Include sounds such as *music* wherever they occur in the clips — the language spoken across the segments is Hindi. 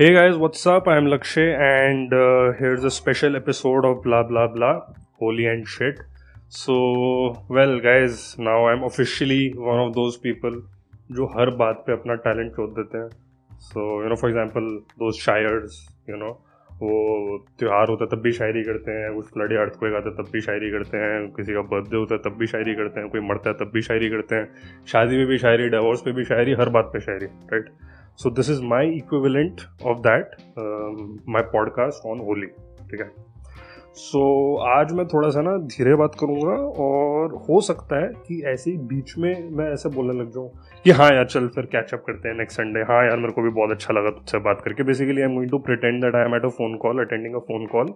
Hey guys, what's up? I'm Lakshay, and uh, here's a special episode of Blah Blah Blah, Holy and Shit. So, well, guys, now I'm officially one of those people जो हर बात पे अपना टैलेंट छोड़ देते हैं so you know for example those शायर्स you know वो त्यौहार होता है तब भी शायरी करते हैं कुछ फ्लडी अर्थ को आता है तब भी शायरी करते हैं किसी का बर्थडे होता है तब भी शायरी करते हैं कोई मरता है तब भी शायरी करते हैं शादी में भी शायरी डिवोर्स पे भी शायरी हर बात पे शायरी right so this is my equivalent of that my podcast on Holi ठीक है? सो so, आज मैं थोड़ा सा ना धीरे बात करूँगा और हो सकता है कि ऐसे ही बीच में मैं ऐसे बोलने लग जाऊँ कि हाँ यार चल फिर कैचअप करते हैं नेक्स्ट संडे हाँ यार मेरे को भी बहुत अच्छा लगा तुझसे बात करके। Basically I am going to pretend that I am at a phone call attending a phone call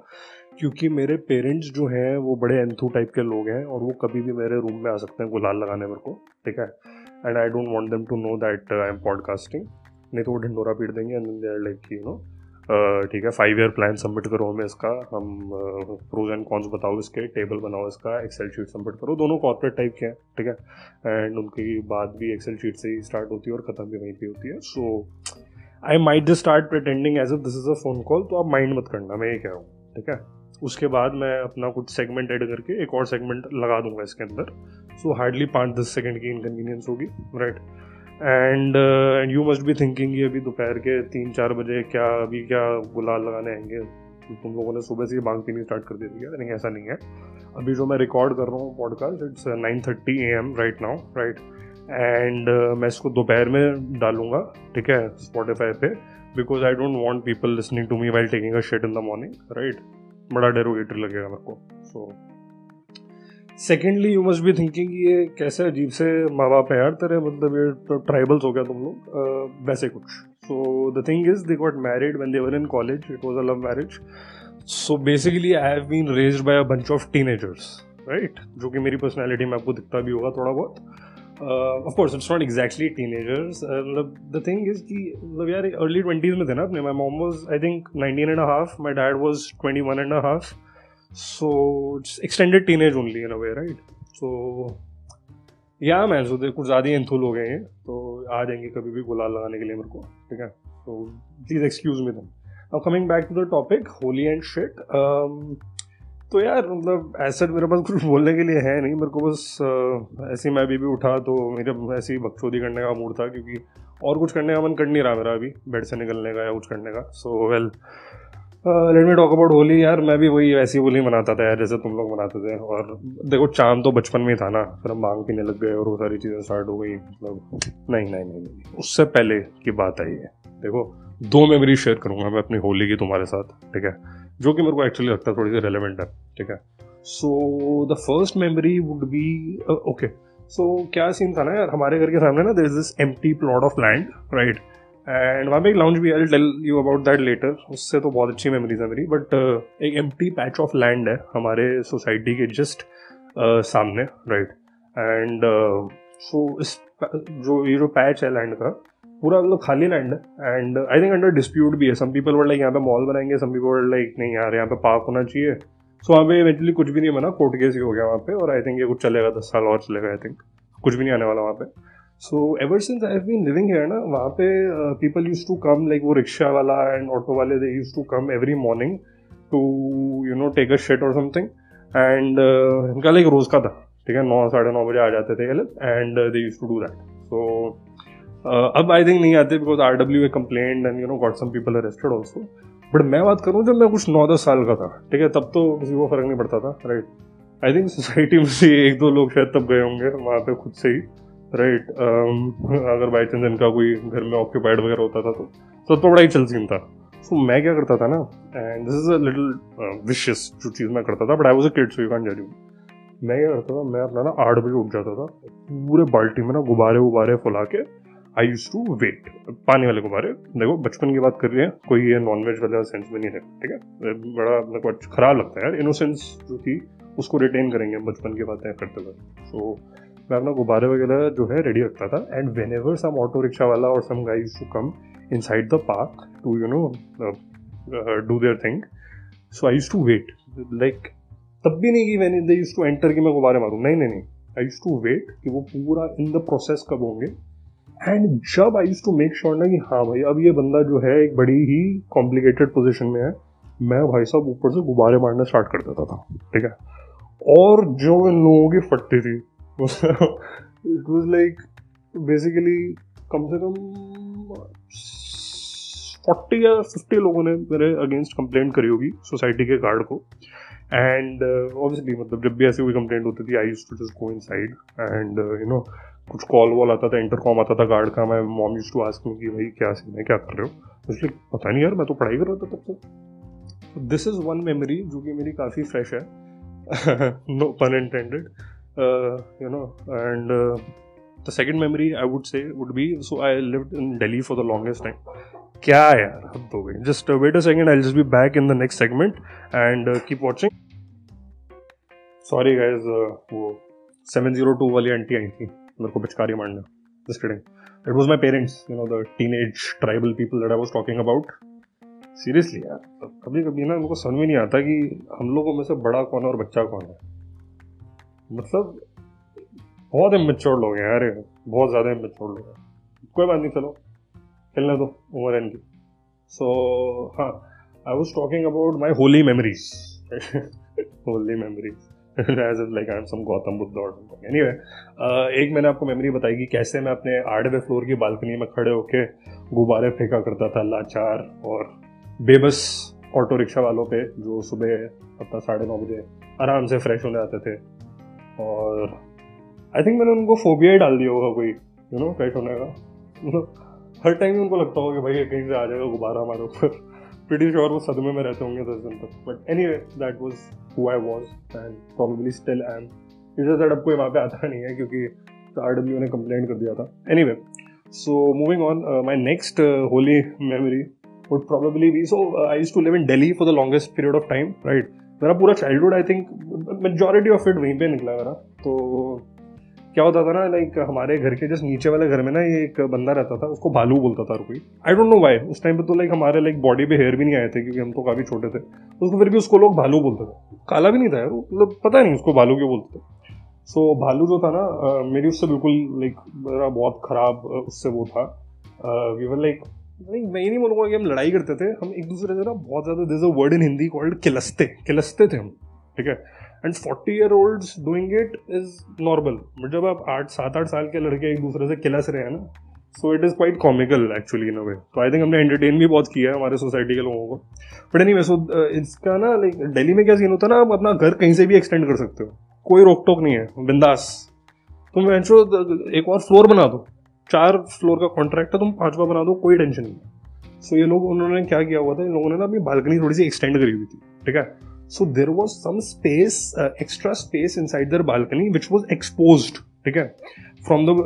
क्योंकि मेरे पेरेंट्स जो हैं वो बड़े एंथू टाइप के लोग हैं और वो कभी भी मेरे रूम में आ सकते हैं गुलाल लगाने मेरे को ठीक है? And I don't want them to know that I am podcasting नहीं तो वो ढंडोरा पीट देंगे लाइक यू नो ठीक है फाइव ईयर प्लान सबमिट करो हमें इसका, हम प्रोज एंड कॉन्स बताओ इसके टेबल बनाओ इसका एक्सेल शीट सबमिट करो, दोनों कॉर्पोरेट टाइप के हैं, ठीक है एंड उनकी बात भी एक्सेल शीट से ही स्टार्ट होती है और ख़त्म भी वहीं पे होती है so I might just start pretending as if this is a phone call तो आप माइंड मत करना, मैं ये कह रहा हूँ, ठीक है उसके बाद मैं अपना कुछ सेगमेंट ऐड करके एक और सेगमेंट लगा दूँगा इसके अंदर सो हार्डली पाँच दस सेकेंड की इनकन्वीनियंस होगी right right? And and you must be thinking ये अभी दोपहर के तीन चार बजे क्या अभी क्या गुलाल लगाने आएँगे? तुम लोगों ने सुबह से ही बांग पीनी स्टार्ट कर दी थी नहीं ऐसा नहीं है। अभी जो मैं रिकॉर्ड कर रहा हूँ podcast it's nine thirty A M right now right and मैं इसको दोपहर में डालूँगा ठीक है स्पॉटिफाई पे because I don't want people listening to me while taking a shit in the morning right बड़ा डेरोगेटर लगेगा मेरे को so so, secondly you must भी थिंकिंग ये कैसे अजीब से माँ बाप है यार तेरे मतलब ये तो ट्राइबल्स हो गया तुम लोग वैसे कुछ। So the thing is they got married when they were in college it was a love marriage so basically I have been raised by a bunch of teenagers right जो कि मेरी पर्सनैलिटी में आपको दिखता भी होगा थोड़ा बहुत। Of course it's not exactly teenagers मतलब द थिंग इज़ कि मतलब यार अर्ली ट्वेंटीज में थे ना अपने। My mom was I think nineteen and half my dad was twenty one and half so it's extended teenage only in a way right? So या मैं सो कुछ ज़्यादा ही इंथुल हो गए हैं तो आ जाएँगे कभी भी गुलाल लगाने के लिए मेरे को ठीक है? तो प्लीज़ एक्सक्यूज मी दम अब coming back to the topic Holi and shit तो यार मतलब ऐसा मेरे पास कुछ बोलने के लिए है नहीं मेरे को बस uh, ऐसे मैं अभी भी उठा तो मेरे ऐसी ही बकचोदी करने का मूड था क्योंकि और कुछ करने का मन कर नहीं रहा मेरा अभी बेड से निकलने का या कुछ करने का। So well well, let me talk about Holi यार, मैं भी वही वैसी होली मनाता था यार, जैसे तुम लोग मनाते थे। और देखो, चाँद तो बचपन में ही था ना, फिर हम मांग पीने लग गए और वो सारी चीज़ें स्टार्ट हो गई मतलब नहीं नहीं नहीं नहीं उससे पहले की बात आई है। देखो, दो मेमोरी शेयर करूँगा मैं अपनी होली की तुम्हारे साथ, ठीक है? जो कि मेरे को एक्चुअली लगता है थोड़ी सी रेलिवेंट है, ठीक है? So the first memory would be okay so क्या सीन था ना यार? हमारे घर के सामने ना there is this empty plot of land right and वहाँ पे एक लाउंज भी I tell you about that later उससे तो बहुत अच्छी मेमोरीज है मेरी बट uh, एक एम पैच ऑफ़ लैंड है हमारे सोसाइटी के जस्ट uh, सामने राइट एंड सो इस जो ये जो पैच है लैंड का पूरा मतलब खाली लैंड है। And I think under dispute भी है। सम पीपल वर्ड लाइक यहाँ पे मॉल बनाएँगे सम पीपल वर्ड लाइक नहीं यार यहाँ पे पार्क होना चाहिए। सो वहाँ पे इवेंचुअली कुछ भी नहीं बना। कोर्ट केस ही हो गया वहाँ पे। और आई थिंक ये कुछ चलेगा दस साल और चलेगा आई थिंक कुछ भी नहीं आने वाला वहाँ पे। So ever since I have been living here ना वहाँ पे people used to come like वो रिक्शा वाला एंड ऑटो वाले they used to come every morning to you know take a shit और समथिंग एंड इनका लाइक रोज का था, ठीक है, नौ, साढ़े नौ बजे आ जाते थे and they used to do that so अब आई थिंक नहीं आते because R W A complain and you know got some people arrested also but मैं बात करूँ, जब मैं कुछ नौ, दस साल का था, ठीक है, तब तो किसी को फ़र्क नहीं पड़ता था राइट आई थिंक सोसाइटी में से एक दो लोग शायद तब गए होंगे, वहाँ पे खुद से ही। राइट um, अगर बाई चांस इनका कोई घर में ऑक्यूपाइड वगैरह होता था तो तो, तो बड़ा ही चल सीन था। सो मैं क्या करता था ना and this is a little vicious जो चीज़ मैं करता था but I was a kid so you can जज मैं क्या करता था मैं अपना ना आठ बजे उठ जाता था पूरे बाल्टी में ना गुब्बारे उबारे फुला के आई यूज़ टू वेट पानी वाले गुब्बारे। देखो बचपन की बात कर रही है कोई ये नॉन वेज वाला सेंस में नहीं है ठीक है? बड़ा मतलब खराब लगता है यार इनोसेंस जो थी उसको रिटेन करेंगे बचपन की बातें करते हुए। सो मैं अपना गुब्बारे वगैरह जो है रेडी रखता था। And whenever some auto rickshaw वाला और some guys to come inside the park to you know do their thing so I used to wait like तब भी नहीं कि when they used to enter कि मैं गुब्बारे मारूँ। नहीं नहीं नहीं। आई यूज़ टू वेट कि वो पूरा इन द प्रोसेस कब होंगे। एंड जब I used to make sure ना कि हाँ भाई, अब ये बंदा जो है एक बड़ी ही कॉम्प्लिकेटेड पोजिशन में है, मैं भाई साहब ऊपर से गुब्बारे मारना स्टार्ट कर देता था। ठीक है? और जो इन लोगों की फटती थी इट वॉज़ लाइक बेसिकली कम से कम फोर्टी या फिफ्टी लोगों ने मेरे अगेंस्ट कंप्लेंट करी होगी सोसाइटी के गार्ड को। एंड ऑब्वियसली uh, मतलब जब भी ऐसी कोई कंप्लेंट होती थी I used to just go inside and you know कुछ कॉल वॉल आता था इंटरकॉम आता था गार्ड का। मैं mom used to ask me कि भाई क्या सीन है? क्या कर रहे हो? इसलिए पता नहीं यार मैं तो पढ़ाई कर रहा था तब तक दिस इज़ वन मेमोरी जो कि मेरी काफ़ी फ्रेश है। No pun intended you know and the second memory I would say would be so I lived in Delhi for the longest time क्या यार हद हो गई। Just wait a second I just be back in the next segment and keep watching sorry guys वो 702 वाली आंटी आई थी। मेरे को पिचकारी मारना। Just kidding it was my parents you know the teenage tribal people that I was talking about seriously यार कभी कभी ना मेरे को समझ में नहीं आता कि हम लोगों में से बड़ा कौन है और बच्चा कौन है। मतलब बहुत इमेच्योर लोग हैं यार बहुत ज़्यादा इमेच्योर लोग हैं। कोई बात नहीं, चलो, खेलने दो उमर की सो हाँ I was talking about my Holi memories Holi memories like I am some Gautam Buddha और एनीवे एक मैंने आपको मेमोरी बताई कि कैसे मैं अपने आठवें फ्लोर की बालकनी में खड़े होकर गुब्बारे फेंका करता था, लाचार और बेबस ऑटो रिक्शा वालों पे, जो सुबह अपना साढ़े नौ बजे आराम से फ्रेश होने आते थे। और आई थिंक मैंने उनको फोबिया ही डाल दिया होगा कोई यू नो फ्रेश होने का। *laughs* हर टाइम उनको लगता होगा कि भाई कहीं से आ जाएगा गुब्बारा हमारे ऊपर। *laughs* प्रीटी श्योर वो सदमे में रहते होंगे दस दिन तक। But anyway that was who I was and probably still am इस अब कोई वहाँ पे आता नहीं है क्योंकि आर डब्ल्यू ने कंप्लेंट कर दिया था। Anyway so moving on my next Holi memory would probably be so I used to live in Delhi for the longest period of time right मेरा पूरा childhood I think majority of it वहीं पे निकला मेरा। तो क्या होता था ना लाइक हमारे घर के जस्ट नीचे वाले घर में ना ये एक बंदा रहता था उसको भालू बोलता था कोई। आई डोंट नो वाई उस टाइम पे तो लाइक हमारे लाइक बॉडी पे हेयर भी नहीं आए थे क्योंकि हम तो काफ़ी छोटे थे। उसको फिर भी उसको लोग भालू बोलते थे। काला भी नहीं था यार मतलब पता नहीं उसको भालू क्यों बोलते थे। सो so, भालू जो था ना मेरी उससे बिल्कुल लाइक मेरा बहुत खराब उससे वो था। वी वर लाइक नहीं, मैं नहीं बोलूँगा कि हम लड़ाई करते थे। हम एक दूसरे से ना बहुत ज़्यादा this a word in Hindi called किलस्ते। किलस्ते थे हम, ठीक है? And forty year old doing it is normal but जब आप आठ सात आठ साल के लड़के एक दूसरे से किलस रहे हैं ना so it is quite comical actually in a way तो आई थिंक हमने एंटरटेन भी बहुत किया है हमारे सोसाइटी के लोगों को। बट एनी वे सो इसका ना लाइक दिल्ली में क्या सीन होता है ना, आप अपना घर कहीं से भी एक्सटेंड कर सकते हो। कोई रोक टोक नहीं है। बिंदास। तुम वैंशो एक और फ्लोर बना दो। चार फ्लोर का कॉन्ट्रैक्ट है तुम पांचवा बना दो कोई टेंशन नहीं। सो ये लोग उन्होंने क्या किया हुआ था? इन लोगों ने ना अपनी बालकनी थोड़ी सी एक्सटेंड करी हुई थी ठीक है? So there was some space uh, extra space inside their balcony which was exposed ठीक है? फ्रॉम द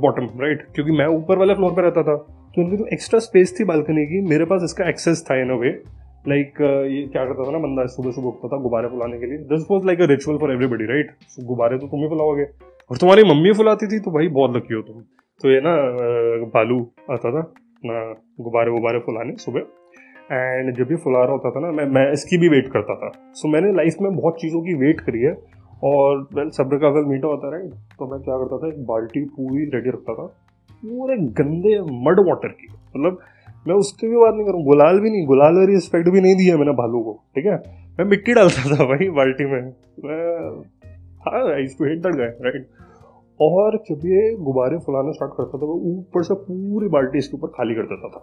बॉटम राइट क्योंकि मैं ऊपर वाले फ्लोर पर रहता था तो उनकी जो एक्स्ट्रा स्पेस थी बालकनी की मेरे पास इसका एक्सेस था इन अ वे लाइक ये क्या करता था ना बंदा सुबह सुबह उठता था गुब्बारे फुलाने के लिए। This was like a ritual for everybody right गुब्बारे तो तुम ही फुलाओगे। और तुम्हारी मम्मी फुलाती थी तो भाई बहुत लकी हो तुम। तो ये ना बालू आता था ना गुब्बारे गुब्बारे फुलाने सुबह। एंड जब भी फुला रहा होता था ना मैं मैं इसकी भी वेट करता था। सो so, मैंने लाइफ में बहुत चीज़ों की वेट करी है। और वेल सब्र का फल मीठा होता है तो मैं क्या करता था एक बाल्टी पूरी रेडी रखता था। पूरे गंदे मड वाटर की। मतलब मैं उसकी भी बात नहीं करूँ गुलाल भी नहीं गुलाल वाली रिस्पेक्ट भी नहीं दिया मैंने भालू को ठीक है? मैं मिट्टी डालता था भाई बाल्टी में। मैं हाँ हेट दैट गाय राइट और जब ये गुब्बारे फुलाना स्टार्ट करता था, वो ऊपर से पूरी बाल्टी इसके ऊपर खाली कर देता था।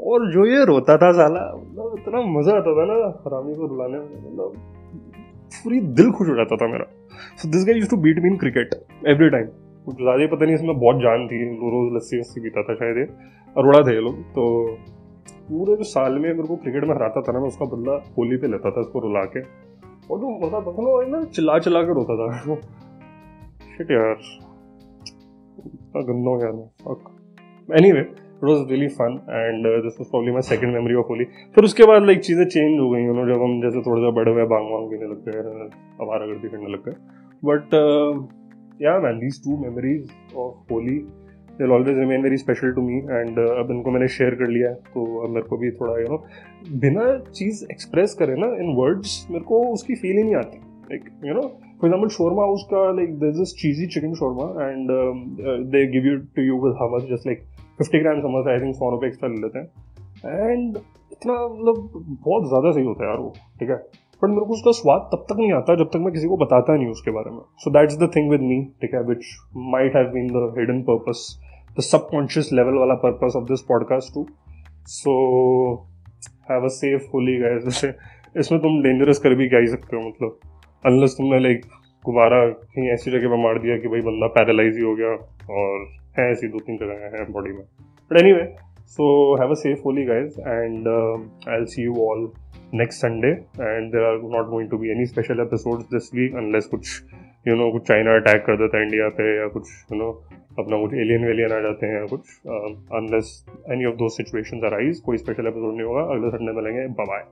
और जो ये रोता था साला मतलब इतना मज़ा आता था ना हरामी को रुलाने में मतलब पूरी दिल खुश हो जाता था मेरा। So this guy used to beat me in cricket every time कुछ ज़्यादा पता नहीं, इसमें बहुत जान थी रोज लस्सी वस्सी पीता था शायद ये। अरोड़ा थे ये लोग तो पूरे जो साल में मेरे को क्रिकेट में हराता था ना, मैं उसका बदला होली पे लेता था उसको रुला के। और जो मज़ा था ना चिल्ला चिल्ला कर रोता था। शिट यार गंदा हो गया anyway it was really fun and this was probably my second memory of Holi फिर उसके बाद लाइक चीज़ें चेंज हो गई यू नो जब हम जैसे थोड़ा सा बड़े हुए बांग वांग पीने लग गए, आवारा गर्दी करने लग गए। But yeah man these two memories of Holi will always remain very special to me and अब इनको मैंने शेयर कर लिया है तो अब मेरे को भी थोड़ा यू नो बिना चीज़ एक्सप्रेस करे ना इन वर्ड्स मेरे को उसकी फील ही नहीं आती। Like you know for example shawarma house ka like there's this cheesy chicken shawarma and um, uh, they give you to you with much just like 50 grams समझ आई थिंक सौ रुपये एक्स्ट्रा ले लेते हैं। एंड इतना मतलब बहुत ज़्यादा सही होता है यार वो ठीक है? बट मेरे को उसका स्वाद तब तक नहीं आता जब तक मैं किसी को बताता नहीं उसके बारे में। So that's the thing with me ठीक है? Which might have been the hidden purpose the subconscious level वाला purpose of this podcast to so have a safe Holi guys इसमें तुम डेंजरस कर भी ही सकते हो मतलब? अनलेस तुमने लाइक गुब्बारा कहीं ऐसी जगह पर मार दिया कि भाई बंदा पैरालाइज ही हो गया और है ऐसी दो तीन जगह हैं बॉडी में। But anyway so have a safe Holi guys and I see you all next Sunday and there are not going to be any special episode this week unless कुछ यू नो कुछ चाइना अटैक कर देता है इंडिया पे या कुछ यू नो अपना कुछ एलियन वेलियन आ जाते हैं कुछ unless any of those situation arise कोई स्पेशल एपिसोड नहीं होगा। अगले संडे मिलेंगे। बाय